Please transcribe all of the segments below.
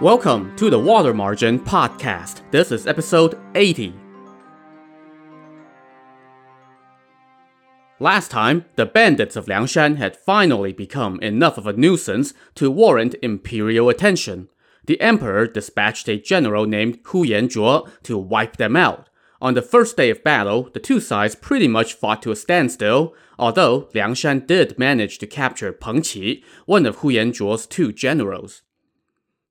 Welcome to the Water Margin Podcast. This is episode 80. Last time, the bandits of Liangshan had finally become enough of a nuisance to warrant imperial attention. The emperor dispatched a general named Hu Yanzhuo to wipe them out. On the first day of battle, the two sides pretty much fought to a standstill, although Liangshan did manage to capture Peng Qi, one of Hu Yanzhuo's two generals.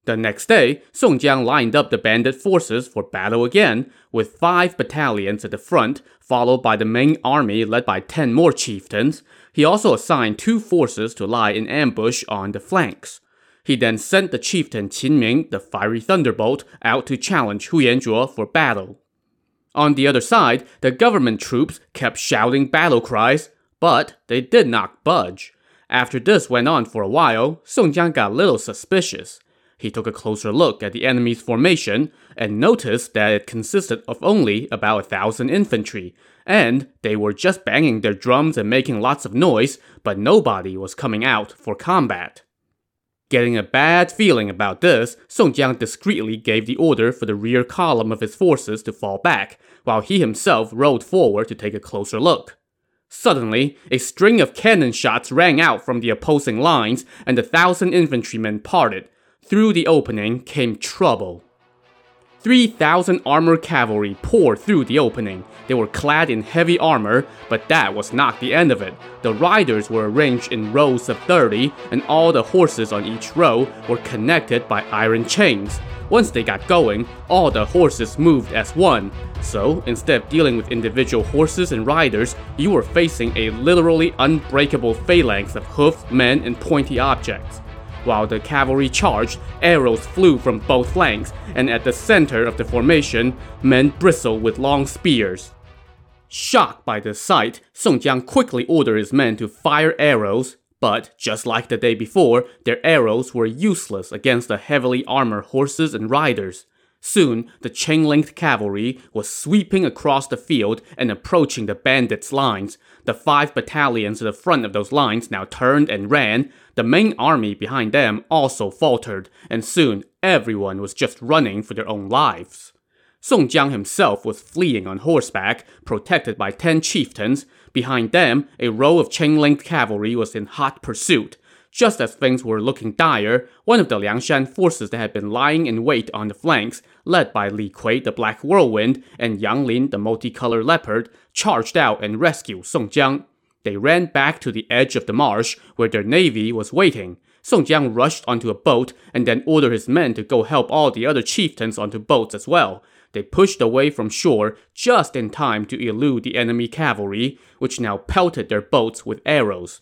The next day, Song Jiang lined up the bandit forces for battle again, with five battalions at the front, followed by the main army led by ten more chieftains. He also assigned two forces to lie in ambush on the flanks. He then sent the chieftain Qin Ming, the fiery thunderbolt, out to challenge Hu Yanzhuo for battle. On the other side, the government troops kept shouting battle cries, but they did not budge. After this went on for a while, Song Jiang got a little suspicious. He took a closer look at the enemy's formation and noticed that it consisted of only about a thousand infantry, and they were just banging their drums and making lots of noise, but nobody was coming out for combat. Getting a bad feeling about this, Song Jiang discreetly gave the order for the rear column of his forces to fall back, while he himself rode forward to take a closer look. Suddenly, a string of cannon shots rang out from the opposing lines, and the thousand infantrymen parted, through the opening came trouble. 3,000 armored cavalry poured through the opening. They were clad in heavy armor, but that was not the end of it. The riders were arranged in rows of 30, and all the horses on each row were connected by iron chains. Once they got going, all the horses moved as one. So, instead of dealing with individual horses and riders, you were facing a literally unbreakable phalanx of hoofed men and pointy objects. While the cavalry charged, arrows flew from both flanks, and at the center of the formation, men bristled with long spears. Shocked by the sight, Song Jiang quickly ordered his men to fire arrows, but just like the day before, their arrows were useless against the heavily armored horses and riders. Soon, the chain-linked cavalry was sweeping across the field and approaching the bandits' lines. The five battalions at the front of those lines now turned and ran. The main army behind them also faltered, and soon everyone was just running for their own lives. Song Jiang himself was fleeing on horseback, protected by ten chieftains. Behind them, a row of chain-linked cavalry was in hot pursuit. Just as things were looking dire, one of the Liangshan forces that had been lying in wait on the flanks, led by Li Kui the Black Whirlwind and Yang Lin the Multicolored Leopard, charged out and rescued Song Jiang. They ran back to the edge of the marsh where their navy was waiting. Song Jiang rushed onto a boat and then ordered his men to go help all the other chieftains onto boats as well. They pushed away from shore just in time to elude the enemy cavalry, which now pelted their boats with arrows.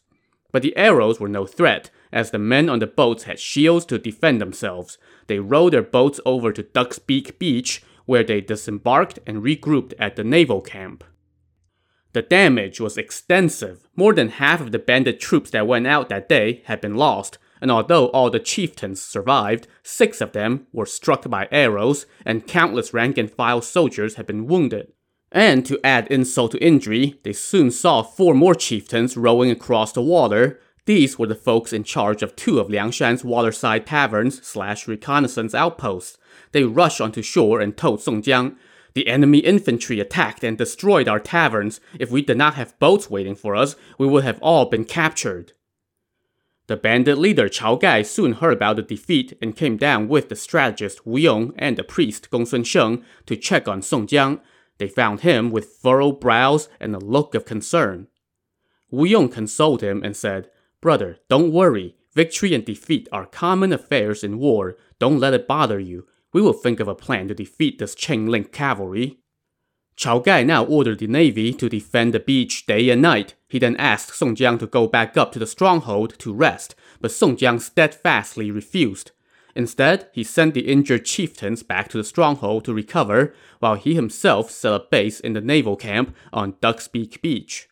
But the arrows were no threat, as the men on the boats had shields to defend themselves. They rowed their boats over to Duck's Beak Beach, where they disembarked and regrouped at the naval camp. The damage was extensive. More than half of the bandit troops that went out that day had been lost, and although all the chieftains survived, six of them were struck by arrows, and countless rank and file soldiers had been wounded. And to add insult to injury, they soon saw four more chieftains rowing across the water. These were the folks in charge of two of Liang Liangshan's waterside taverns slash reconnaissance outposts. They rushed onto shore and told Song Jiang, the enemy infantry attacked and destroyed our taverns. If we did not have boats waiting for us, we would have all been captured. The bandit leader Chao Gai soon heard about the defeat and came down with the strategist Wu Yong and the priest Gongsun Sheng to check on Song Jiang. They found him with furrowed brows and a look of concern. Wu Yong consoled him and said, Brother, don't worry. Victory and defeat are common affairs in war. Don't let it bother you. We will think of a plan to defeat this chain link cavalry. Chao Gai now ordered the navy to defend the beach day and night. He then asked Song Jiang to go back up to the stronghold to rest, but Song Jiang steadfastly refused. Instead, he sent the injured chieftains back to the stronghold to recover, while he himself set up base in the naval camp on Duck's Beak Beach.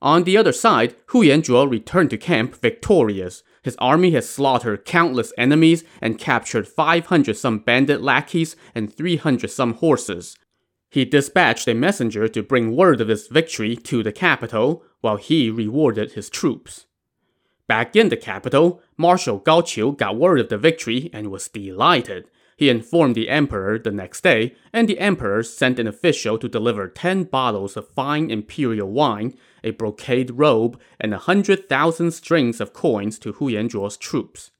On the other side, Hu Yanzhuo returned to camp victorious. His army had slaughtered countless enemies and captured 500 some bandit lackeys and 300 some horses. He dispatched a messenger to bring word of his victory to the capital, while he rewarded his troops. Back in the capital, Marshal Gao Qiu got word of the victory and was delighted. He informed the emperor the next day, and the emperor sent an official to deliver 10 bottles of fine imperial wine, a brocade robe, and a 100,000 strings of coins to Hu Yanzhuo's troops.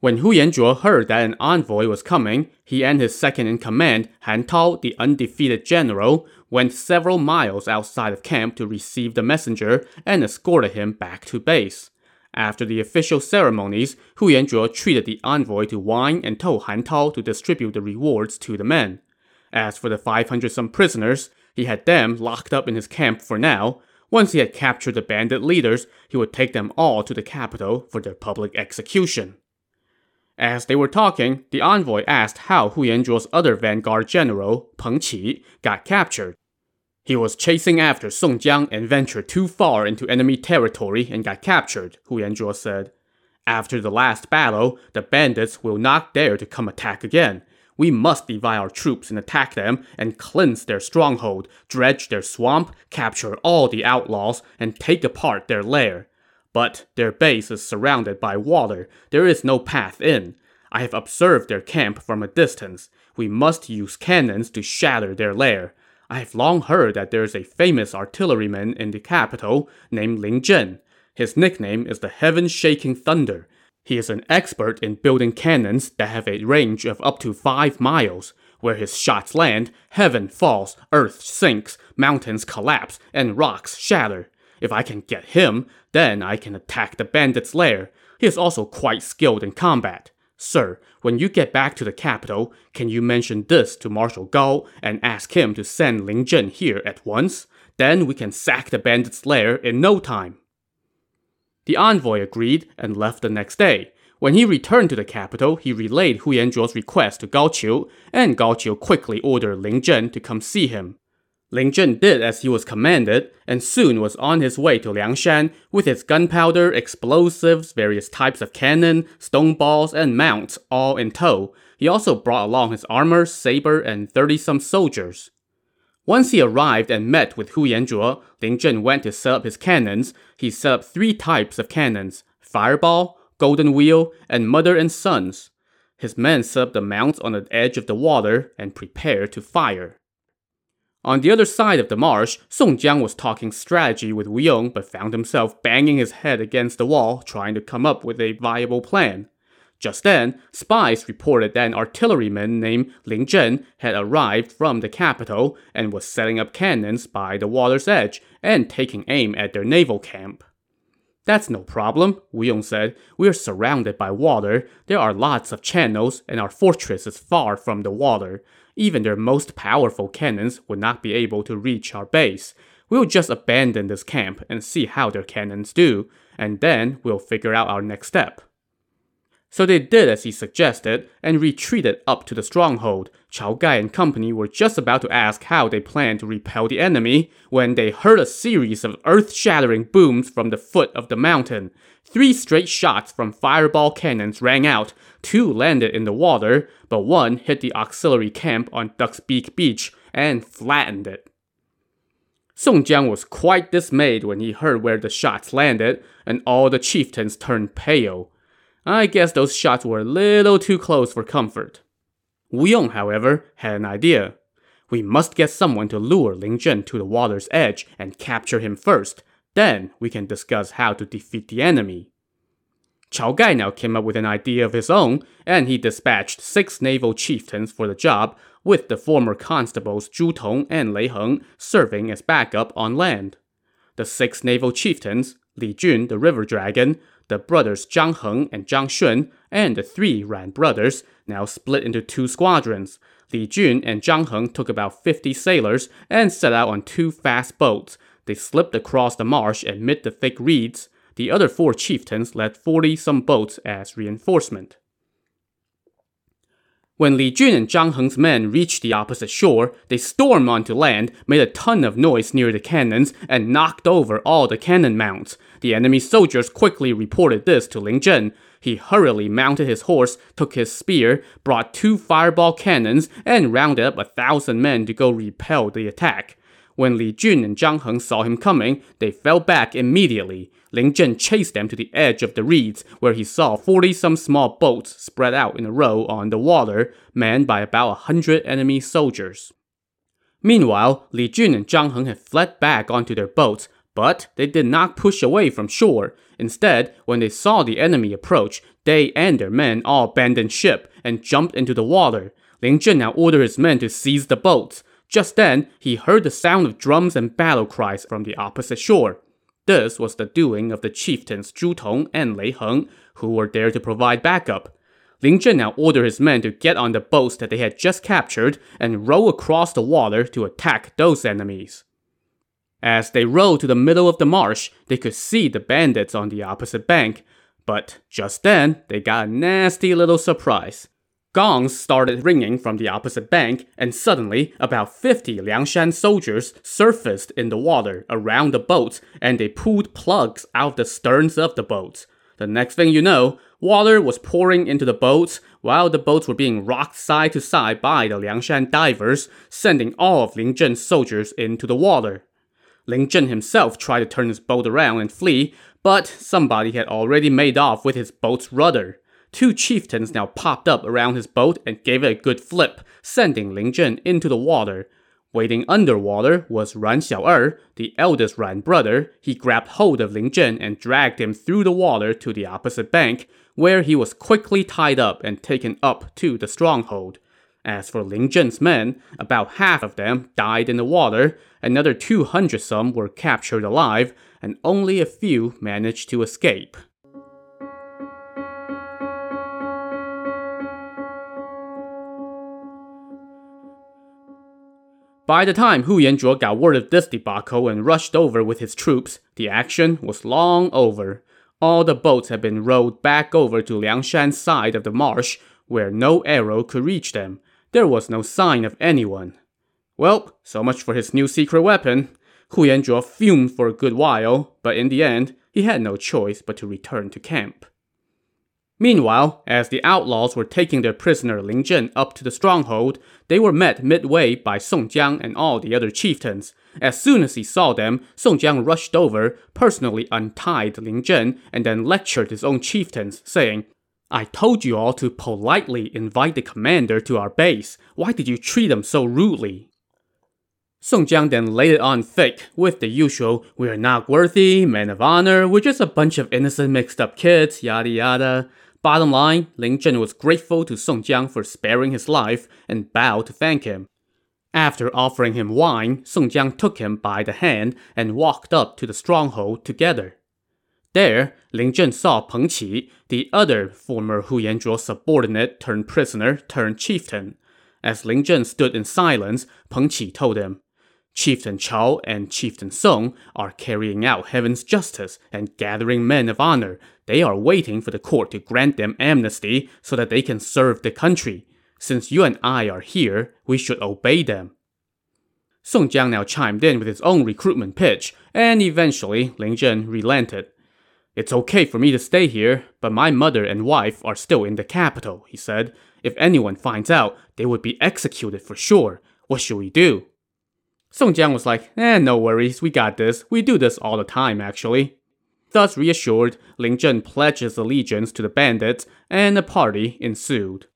When Hu Yanzhuo heard that an envoy was coming, he and his second in command, Han Tao, the undefeated general, went several miles outside of camp to receive the messenger and escorted him back to base. After the official ceremonies, Hu Yanzhuo treated the envoy to wine and told Han Tao to distribute the rewards to the men. As for the 500 some prisoners, he had them locked up in his camp for now. Once he had captured the bandit leaders, he would take them all to the capital for their public execution. As they were talking, the envoy asked how Hu Yanzhuo's other vanguard general, Peng Qi, got captured. He was chasing after Song Jiang and ventured too far into enemy territory and got captured, Hu Yanzhuo said. After the last battle, the bandits will not dare to come attack again. We must divide our troops and attack them and cleanse their stronghold, dredge their swamp, capture all the outlaws, and take apart their lair. But their base is surrounded by water. There is no path in. I have observed their camp from a distance. We must use cannons to shatter their lair. I have long heard that there is a famous artilleryman in the capital named Ling Zhen. His nickname is the Heaven Shaking Thunder. He is an expert in building cannons that have a range of up to five miles. Where his shots land, heaven falls, earth sinks, mountains collapse, and rocks shatter. If I can get him, then I can attack the bandit's lair. He is also quite skilled in combat. Sir, when you get back to the capital, can you mention this to Marshal Gao and ask him to send Ling Zhen here at once? Then we can sack the bandit's lair in no time. The envoy agreed and left the next day. When he returned to the capital, he relayed Hu Yanzhuo's request to Gao Qiu, and Gao Qiu quickly ordered Ling Zhen to come see him. Ling Zhen did as he was commanded, and soon was on his way to Liangshan with his gunpowder, explosives, various types of cannon, stone balls, and mounts all in tow. He also brought along his armor, saber, and 30-some soldiers. Once he arrived and met with Hu Yanzhuo, Ling Zhen went to set up his cannons. He set up three types of cannons, Fireball, Golden Wheel, and Mother and Sons. His men set up the mounts on the edge of the water and prepared to fire. On the other side of the marsh, Song Jiang was talking strategy with Wu Yong but found himself banging his head against the wall trying to come up with a viable plan. Just then, spies reported that an artilleryman named Ling Zhen had arrived from the capital and was setting up cannons by the water's edge and taking aim at their naval camp. That's no problem, Wu Yong said. We are surrounded by water, there are lots of channels, and our fortress is far from the water. Even their most powerful cannons would not be able to reach our base. We'll just abandon this camp and see how their cannons do, and then we'll figure out our next step. So they did as he suggested and retreated up to the stronghold. Chao Gai and company were just about to ask how they planned to repel the enemy when they heard a series of earth-shattering booms from the foot of the mountain. Three straight shots from fireball cannons rang out. Two landed in the water, but one hit the auxiliary camp on Duck's Beak Beach and flattened it. Song Jiang was quite dismayed when he heard where the shots landed, and all the chieftains turned pale. I guess those shots were a little too close for comfort. Wu Yong, however, had an idea. We must get someone to lure Ling Zhen to the water's edge and capture him first. Then we can discuss how to defeat the enemy. Chao Gai now came up with an idea of his own, and he dispatched six naval chieftains for the job, with the former constables Zhu Tong and Lei Heng serving as backup on land. The six naval chieftains, Li Jun, the river dragon, the brothers Zhang Heng and Zhang Xun, and the three Ruan brothers, now split into two squadrons. Li Jun and Zhang Heng took about 50 sailors and set out on two fast boats. They slipped across the marsh amid the thick reeds. The other four chieftains led 40 some boats as reinforcement. When Li Jun and Zhang Heng's men reached the opposite shore, they stormed onto land, made a ton of noise near the cannons, and knocked over all the cannon mounts. The enemy soldiers quickly reported this to Ling Zhen. He hurriedly mounted his horse, took his spear, brought two fireball cannons, and rounded up a thousand men to go repel the attack. When Li Jun and Zhang Heng saw him coming, they fell back immediately. Ling Zhen chased them to the edge of the reeds, where he saw 40 some small boats spread out in a row on the water, manned by about a hundred enemy soldiers. Meanwhile, Li Jun and Zhang Heng had fled back onto their boats, but they did not push away from shore. Instead, when they saw the enemy approach, they and their men all abandoned ship and jumped into the water. Ling Zhen now ordered his men to seize the boats. Just then, he heard the sound of drums and battle cries from the opposite shore. This was the doing of the chieftains Zhu Tong and Lei Heng, who were there to provide backup. Ling Zhen now ordered his men to get on the boats that they had just captured and row across the water to attack those enemies. As they rowed to the middle of the marsh, they could see the bandits on the opposite bank. But just then, they got a nasty little surprise. Gongs started ringing from the opposite bank, and suddenly, about 50 Liangshan soldiers surfaced in the water around the boats, and they pulled plugs out the sterns of the boats. The next thing you know, water was pouring into the boats, while the boats were being rocked side to side by the Liangshan divers, sending all of Ling Zhen's soldiers into the water. Ling Zhen himself tried to turn his boat around and flee, but somebody had already made off with his boat's rudder two chieftains now popped up around his boat and gave it a good flip, sending Ling Zhen into the water. Waiting underwater was Ruan Xiao'er, the eldest Ruan brother. He grabbed hold of Ling Zhen and dragged him through the water to the opposite bank, where he was quickly tied up and taken up to the stronghold. As for Ling Zhen's men, about half of them died in the water, another 200 some were captured alive, and only a few managed to escape. By the time Hu Yanzhuo got word of this debacle and rushed over with his troops, the action was long over. All the boats had been rowed back over to Liangshan's side of the marsh, where no arrow could reach them. There was no sign of anyone. Well, so much for his new secret weapon. Hu Yanzhuo fumed for a good while, but in the end, he had no choice but to return to camp. Meanwhile, as the outlaws were taking their prisoner Ling Zhen up to the stronghold, they were met midway by Song Jiang and all the other chieftains. As soon as he saw them, Song Jiang rushed over, personally untied Ling Zhen, and then lectured his own chieftains, saying, I told you all to politely invite the commander to our base. Why did you treat him so rudely? Song Jiang then laid it on thick with the usual, we're not worthy, men of honor, we're just a bunch of innocent mixed up kids, yada yada. Bottom line, Ling Zhen was grateful to Song Jiang for sparing his life and bowed to thank him. After offering him wine, Song Jiang took him by the hand and walked up to the stronghold together. There, Ling Zhen saw Peng Qi, the other former Hu Yanzhuo subordinate turned prisoner turned chieftain. As Ling Zhen stood in silence, Peng Qi told him, Chieftain Chao and Chieftain Song are carrying out heaven's justice and gathering men of honor. They are waiting for the court to grant them amnesty so that they can serve the country. Since you and I are here, we should obey them. Song Jiang now chimed in with his own recruitment pitch, and eventually Ling Zhen relented. It's okay for me to stay here, but my mother and wife are still in the capital, he said. If anyone finds out, they would be executed for sure. What should we do? Song Jiang was like, eh, no worries, we got this. We do this all the time, actually. Thus reassured, Ling Zhen pledged his allegiance to the bandits, and a party ensued.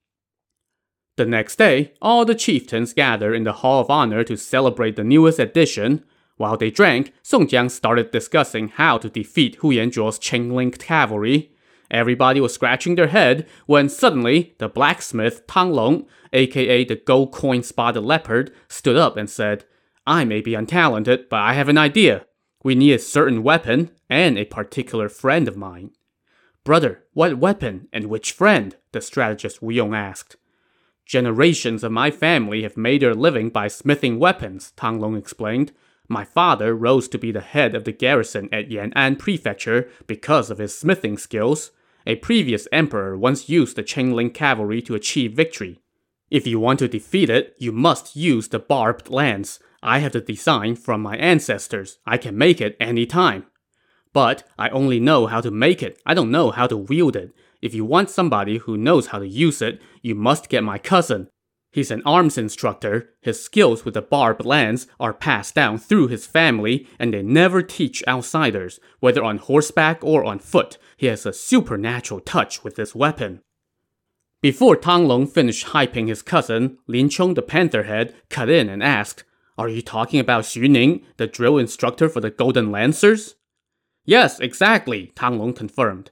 The next day, all the chieftains gathered in the Hall of Honor to celebrate the newest addition. While they drank, Song Jiang started discussing how to defeat Hu Yanzhuo's chain-linked cavalry. Everybody was scratching their head when suddenly the blacksmith Tang Long, aka the gold coin spotted leopard, stood up and said, I may be untalented, but I have an idea. We need a certain weapon and a particular friend of mine. Brother, what weapon and which friend? The strategist Wu Yong asked. Generations of my family have made their living by smithing weapons, Tang Long explained. My father rose to be the head of the garrison at Yan'an Prefecture because of his smithing skills. A previous emperor once used the chain link cavalry to achieve victory. If you want to defeat it, you must use the barbed lance. I have the design from my ancestors. I can make it any time. But I only know how to make it. I don't know how to wield it. If you want somebody who knows how to use it, you must get my cousin. He's an arms instructor. His skills with the barbed lance are passed down through his family, and they never teach outsiders. Whether on horseback or on foot, he has a supernatural touch with this weapon. Before Tang Long finished hyping his cousin, Lin Chong the Pantherhead cut in and asked, Are you talking about Xu Ning, the drill instructor for the Golden Lancers? Yes, exactly, Tang Long confirmed.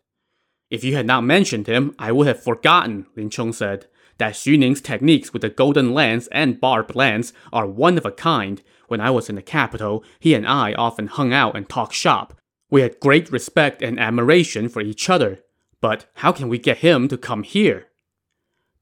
If you had not mentioned him, I would have forgotten, Lin Chong said that Xu Ning's techniques with the golden lance and barbed lance are one of a kind. When I was in the capital, he and I often hung out and talked shop. We had great respect and admiration for each other. But how can we get him to come here?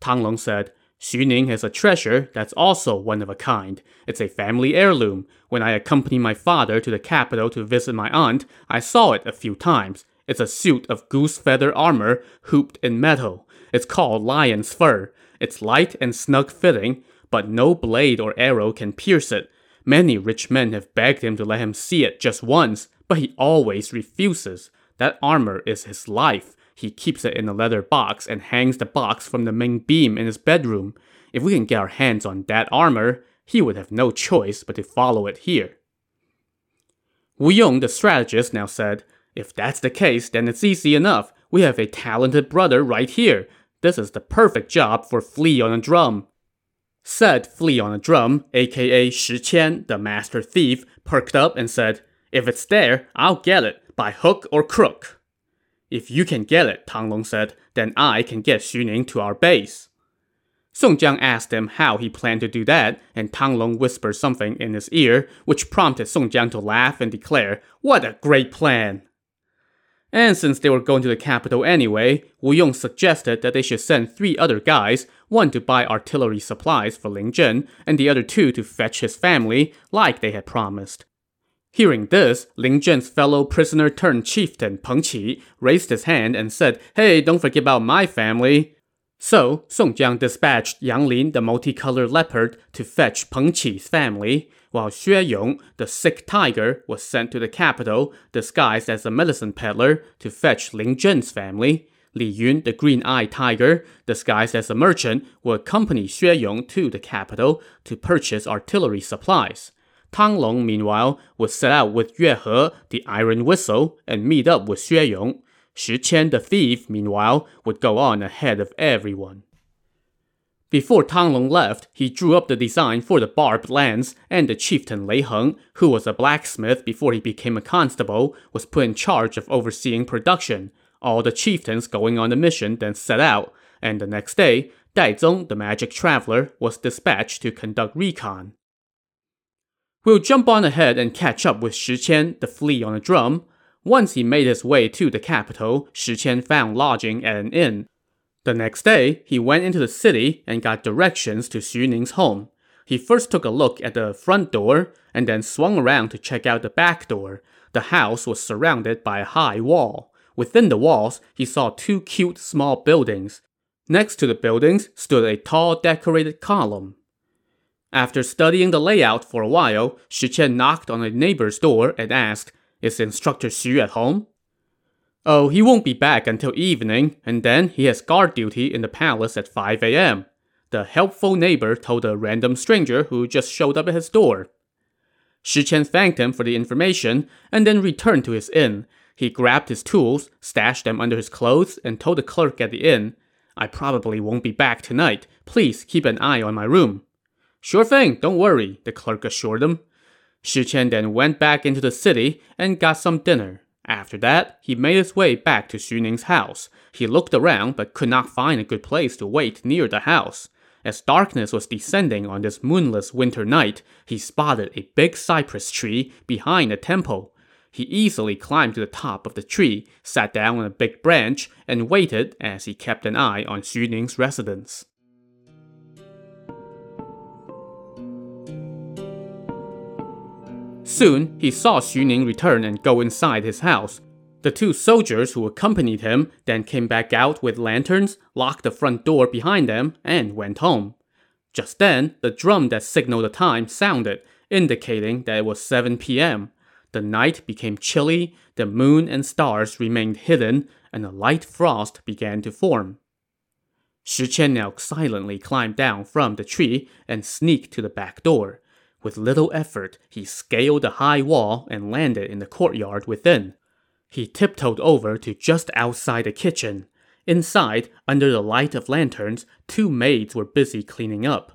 Tang Long said, Xu Ning has a treasure that's also one of a kind. It's a family heirloom. When I accompanied my father to the capital to visit my aunt, I saw it a few times. It's a suit of goose feather armor hooped in metal. It's called lion's fur. It's light and snug fitting, but no blade or arrow can pierce it. Many rich men have begged him to let him see it just once, but he always refuses. That armor is his life. He keeps it in a leather box and hangs the box from the main beam in his bedroom. If we can get our hands on that armor, he would have no choice but to follow it here. Wu Yong, the strategist, now said, If that's the case, then it's easy enough. We have a talented brother right here. This is the perfect job for Flea on a Drum. Said Flea on a Drum, aka Shi Qian, the master thief, perked up and said, If it's there, I'll get it, by hook or crook. If you can get it, Tang Long said, then I can get Xu Ning to our base. Song Jiang asked him how he planned to do that, and Tang Long whispered something in his ear, which prompted Song Jiang to laugh and declare, What a great plan! And since they were going to the capital anyway, Wu Yong suggested that they should send three other guys, one to buy artillery supplies for Ling Zhen, and the other two to fetch his family, like they had promised. Hearing this, Ling Zhen's fellow prisoner turned chieftain Peng Qi raised his hand and said, Hey, don't forget about my family. So, Song Jiang dispatched Yang Lin, the multicolored leopard, to fetch Peng Qi's family, while Xue Yong, the sick tiger, was sent to the capital, disguised as a medicine peddler, to fetch Ling Zhen's family. Li Yun, the green-eyed tiger, disguised as a merchant, will accompany Xue Yong to the capital to purchase artillery supplies. Tang Long, meanwhile, would set out with Yue He, the iron whistle, and meet up with Xue Yong. Shi Qian, the thief, meanwhile, would go on ahead of everyone. Before Tang Long left, he drew up the design for the barbed lance, and the chieftain Lei Heng, who was a blacksmith before he became a constable, was put in charge of overseeing production. All the chieftains going on the mission then set out, and the next day, Dai Zong, the magic traveler, was dispatched to conduct recon. We'll jump on ahead and catch up with Shi Qian, the flea on a drum. Once he made his way to the capital, Shi Qian found lodging at an inn, the next day, he went into the city and got directions to Xu Ning's home. He first took a look at the front door and then swung around to check out the back door. The house was surrounded by a high wall. Within the walls, he saw two cute small buildings. Next to the buildings stood a tall decorated column. After studying the layout for a while, Shi Qian knocked on a neighbor's door and asked, Is Instructor Xu at home? Oh, he won't be back until evening, and then he has guard duty in the palace at 5 a.m. The helpful neighbor told a random stranger who just showed up at his door. Shi Qian thanked him for the information and then returned to his inn. He grabbed his tools, stashed them under his clothes, and told the clerk at the inn, I probably won't be back tonight. Please keep an eye on my room. Sure thing, don't worry, the clerk assured him. Shi Qian then went back into the city and got some dinner. After that, he made his way back to Xu Ning's house. He looked around but could not find a good place to wait near the house. As darkness was descending on this moonless winter night, he spotted a big cypress tree behind a temple. He easily climbed to the top of the tree, sat down on a big branch, and waited as he kept an eye on Xu Ning's residence. Soon, he saw Xu Ning return and go inside his house. The two soldiers who accompanied him then came back out with lanterns, locked the front door behind them, and went home. Just then, the drum that signaled the time sounded, indicating that it was 7 p.m. The night became chilly, the moon and stars remained hidden, and a light frost began to form. Shi Qian now silently climbed down from the tree and sneaked to the back door. With little effort, he scaled the high wall and landed in the courtyard within. He tiptoed over to just outside the kitchen. Inside, under the light of lanterns, two maids were busy cleaning up.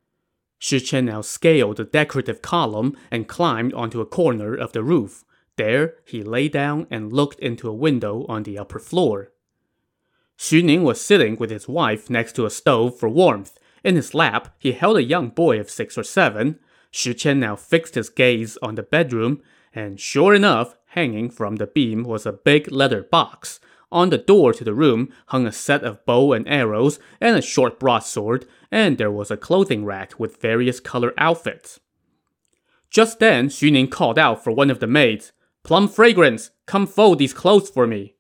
Shi Qian now scaled the decorative column and climbed onto a corner of the roof. There, he lay down and looked into a window on the upper floor. Xu Ning was sitting with his wife next to a stove for warmth. In his lap, he held a young boy of six or seven. Shi Qian now fixed his gaze on the bedroom, and sure enough, hanging from the beam was a big leather box. On the door to the room hung a set of bow and arrows and a short broadsword, and there was a clothing rack with various color outfits. Just then, Xu Ning called out for one of the maids. Plum Fragrance, come fold these clothes for me.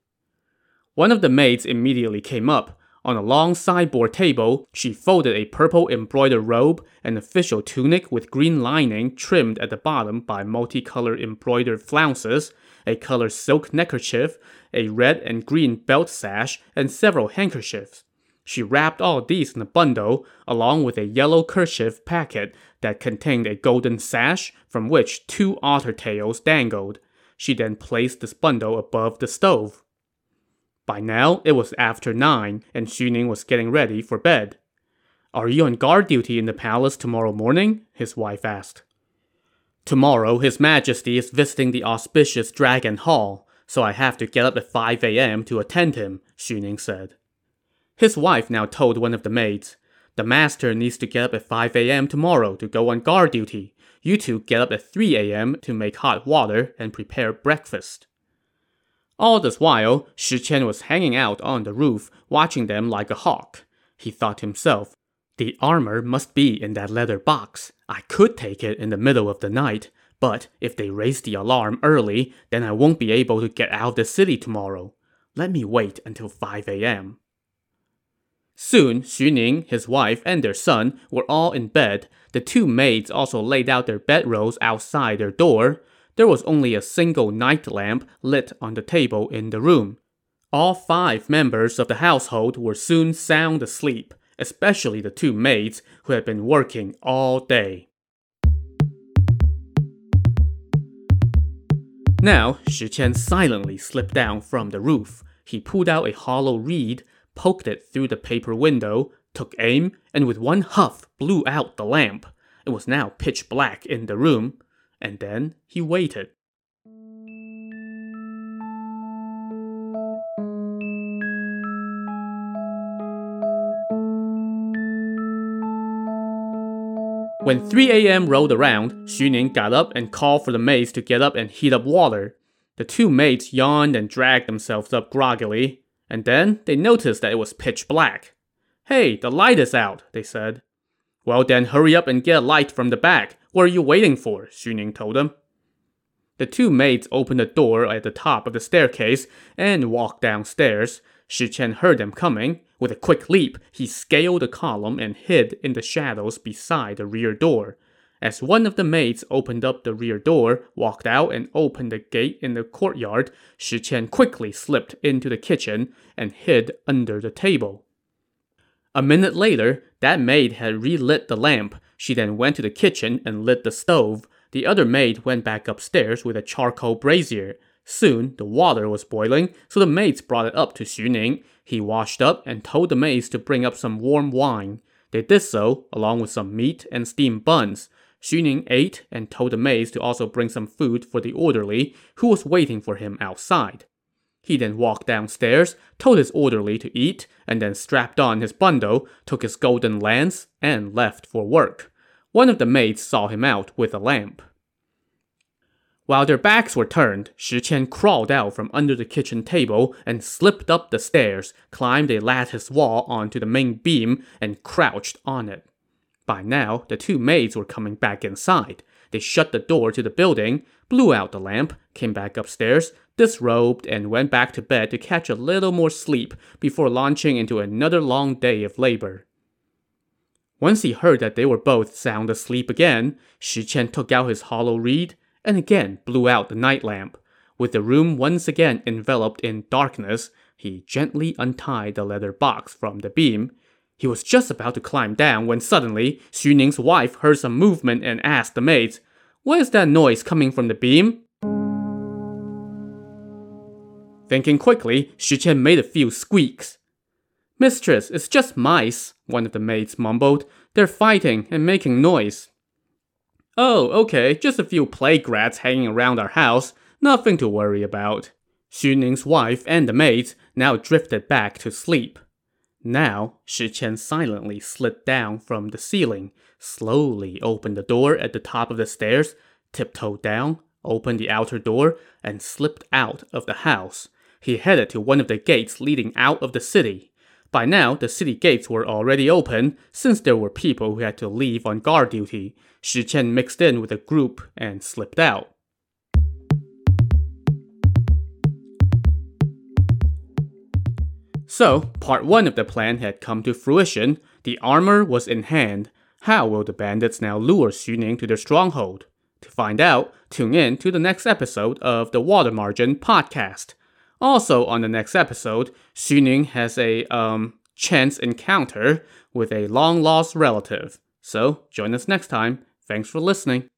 One of the maids immediately came up. On a long sideboard table, she folded a purple embroidered robe, an official tunic with green lining trimmed at the bottom by multicolored embroidered flounces, a colored silk neckerchief, a red and green belt sash, and several handkerchiefs. She wrapped all these in a bundle, along with a yellow kerchief packet that contained a golden sash from which two otter tails dangled. She then placed this bundle above the stove. By now, it was after nine, and Xu Ning was getting ready for bed. Are you on guard duty in the palace tomorrow morning? his wife asked. Tomorrow, His Majesty is visiting the auspicious Dragon Hall, so I have to get up at 5 a.m. to attend him, Xu Ning said. His wife now told one of the maids, The master needs to get up at 5 a.m. tomorrow to go on guard duty. You two get up at 3 a.m. to make hot water and prepare breakfast. All this while, Shi Qian was hanging out on the roof, watching them like a hawk. He thought to himself, the armor must be in that leather box. I could take it in the middle of the night, but if they raise the alarm early, then I won't be able to get out of the city tomorrow. Let me wait until 5 a.m. Soon, Xu Ning, his wife, and their son were all in bed. The two maids also laid out their bedrolls outside their door there was only a single night lamp lit on the table in the room. All five members of the household were soon sound asleep, especially the two maids who had been working all day. Now, Shi Qian silently slipped down from the roof. He pulled out a hollow reed, poked it through the paper window, took aim, and with one huff blew out the lamp. It was now pitch black in the room and then he waited. When 3 a.m. rolled around, Xu Ning got up and called for the maids to get up and heat up water. The two maids yawned and dragged themselves up groggily, and then they noticed that it was pitch black. Hey, the light is out, they said. Well then hurry up and get a light from the back. What are you waiting for? Xu Ning told them. The two maids opened the door at the top of the staircase and walked downstairs. Shi Qian heard them coming. With a quick leap, he scaled the column and hid in the shadows beside the rear door. As one of the maids opened up the rear door, walked out, and opened the gate in the courtyard, Shi Qian quickly slipped into the kitchen and hid under the table. A minute later, that maid had relit the lamp. She then went to the kitchen and lit the stove. The other maid went back upstairs with a charcoal brazier. Soon, the water was boiling, so the maids brought it up to Xu Ning. He washed up and told the maids to bring up some warm wine. They did so, along with some meat and steamed buns. Xu Ning ate and told the maids to also bring some food for the orderly, who was waiting for him outside. He then walked downstairs, told his orderly to eat, and then strapped on his bundle, took his golden lance, and left for work. One of the maids saw him out with a lamp. While their backs were turned, Shi Qian crawled out from under the kitchen table and slipped up the stairs, climbed a lattice wall onto the main beam, and crouched on it. By now, the two maids were coming back inside. They shut the door to the building, blew out the lamp, came back upstairs, disrobed, and went back to bed to catch a little more sleep before launching into another long day of labor. Once he heard that they were both sound asleep again, Shi Qian took out his hollow reed and again blew out the night lamp. With the room once again enveloped in darkness, he gently untied the leather box from the beam. He was just about to climb down when suddenly Xu Ning's wife heard some movement and asked the maids, What is that noise coming from the beam? Thinking quickly, Shi Qian made a few squeaks. Mistress, it's just mice, one of the maids mumbled. They're fighting and making noise. Oh, okay, just a few plague rats hanging around our house. Nothing to worry about. Xu Ning's wife and the maids now drifted back to sleep. Now, Shi Qian silently slid down from the ceiling, slowly opened the door at the top of the stairs, tiptoed down, opened the outer door, and slipped out of the house. He headed to one of the gates leading out of the city. By now, the city gates were already open, since there were people who had to leave on guard duty. Shi Qian mixed in with the group and slipped out. So, part one of the plan had come to fruition. The armor was in hand. How will the bandits now lure Xu Ning to their stronghold? To find out, tune in to the next episode of the Water Margin podcast. Also, on the next episode, Xu Ning has a um, chance encounter with a long lost relative. So, join us next time. Thanks for listening.